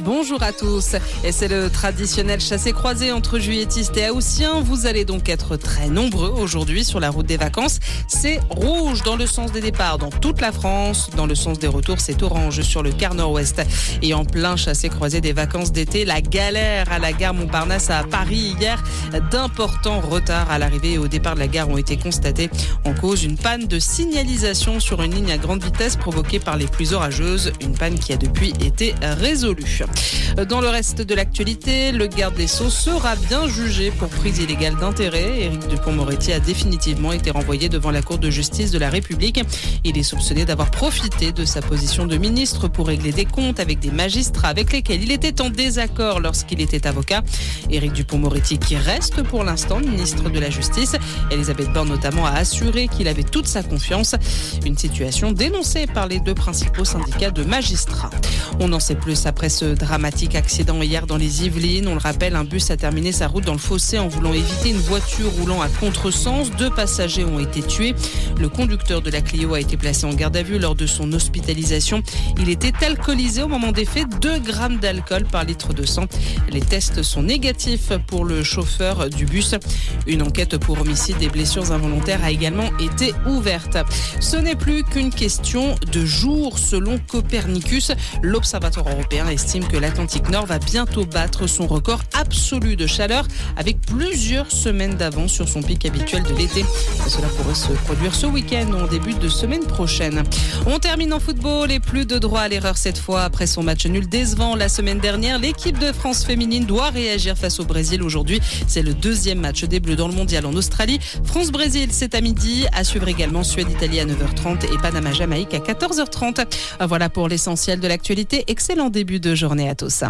Bonjour à tous. Et c'est le traditionnel chassé-croisé entre juilletistes et haussiens. Vous allez donc être très nombreux aujourd'hui sur la route des vacances. C'est rouge dans le sens des départs dans toute la France. Dans le sens des retours, c'est orange sur le quart nord-ouest. Et en plein chassé-croisé des vacances d'été, la galère à la gare Montparnasse à Paris hier. D'importants retards à l'arrivée et au départ de la gare ont été constatés. En cause, une panne de signalisation sur une ligne à grande vitesse provoquée par les pluies orageuses. Une panne qui a depuis été résolue. Dans le reste de l'actualité, le garde des Sceaux sera bien jugé pour prise illégale d'intérêt. Éric Dupont-Moretti a définitivement été renvoyé devant la Cour de justice de la République. Il est soupçonné d'avoir profité de sa position de ministre pour régler des comptes avec des magistrats avec lesquels il était en désaccord lorsqu'il était avocat. Éric Dupont-Moretti qui reste pour l'instant ministre de la Justice. Elisabeth Borne notamment a assuré qu'il avait toute sa confiance. Une situation dénoncée par les deux principaux syndicats de magistrats. On en sait plus après ce dramatique accident hier dans les Yvelines. On le rappelle, un bus a terminé sa route dans le fossé en voulant éviter une voiture roulant à contresens. Deux passagers ont été tués. Le conducteur de la Clio a été placé en garde à vue lors de son hospitalisation. Il était alcoolisé au moment des faits, 2 grammes d'alcool par litre de sang. Les tests sont négatifs pour le chauffeur du bus. Une enquête pour homicide et blessures involontaires a également été ouverte. Ce n'est plus qu'une question de jours selon Copernicus. L'Observatoire européen estime que l'Atlantique Nord va bientôt battre son record absolu de chaleur avec plusieurs semaines d'avance sur son pic habituel de l'été. Cela pourrait se produire ce week-end ou en début de semaine prochaine. On termine en football et plus de droit à l'erreur cette fois après son match nul décevant la semaine dernière. L'équipe de France féminine doit réagir face au Brésil aujourd'hui. C'est le deuxième match des Bleus dans le mondial en Australie. France-Brésil, c'est à midi. À suivre également Suède-Italie à 9h30 et Panama-Jamaïque à 14h30. Voilà pour l'essentiel de l'actualité. Excellent début de journée à tous.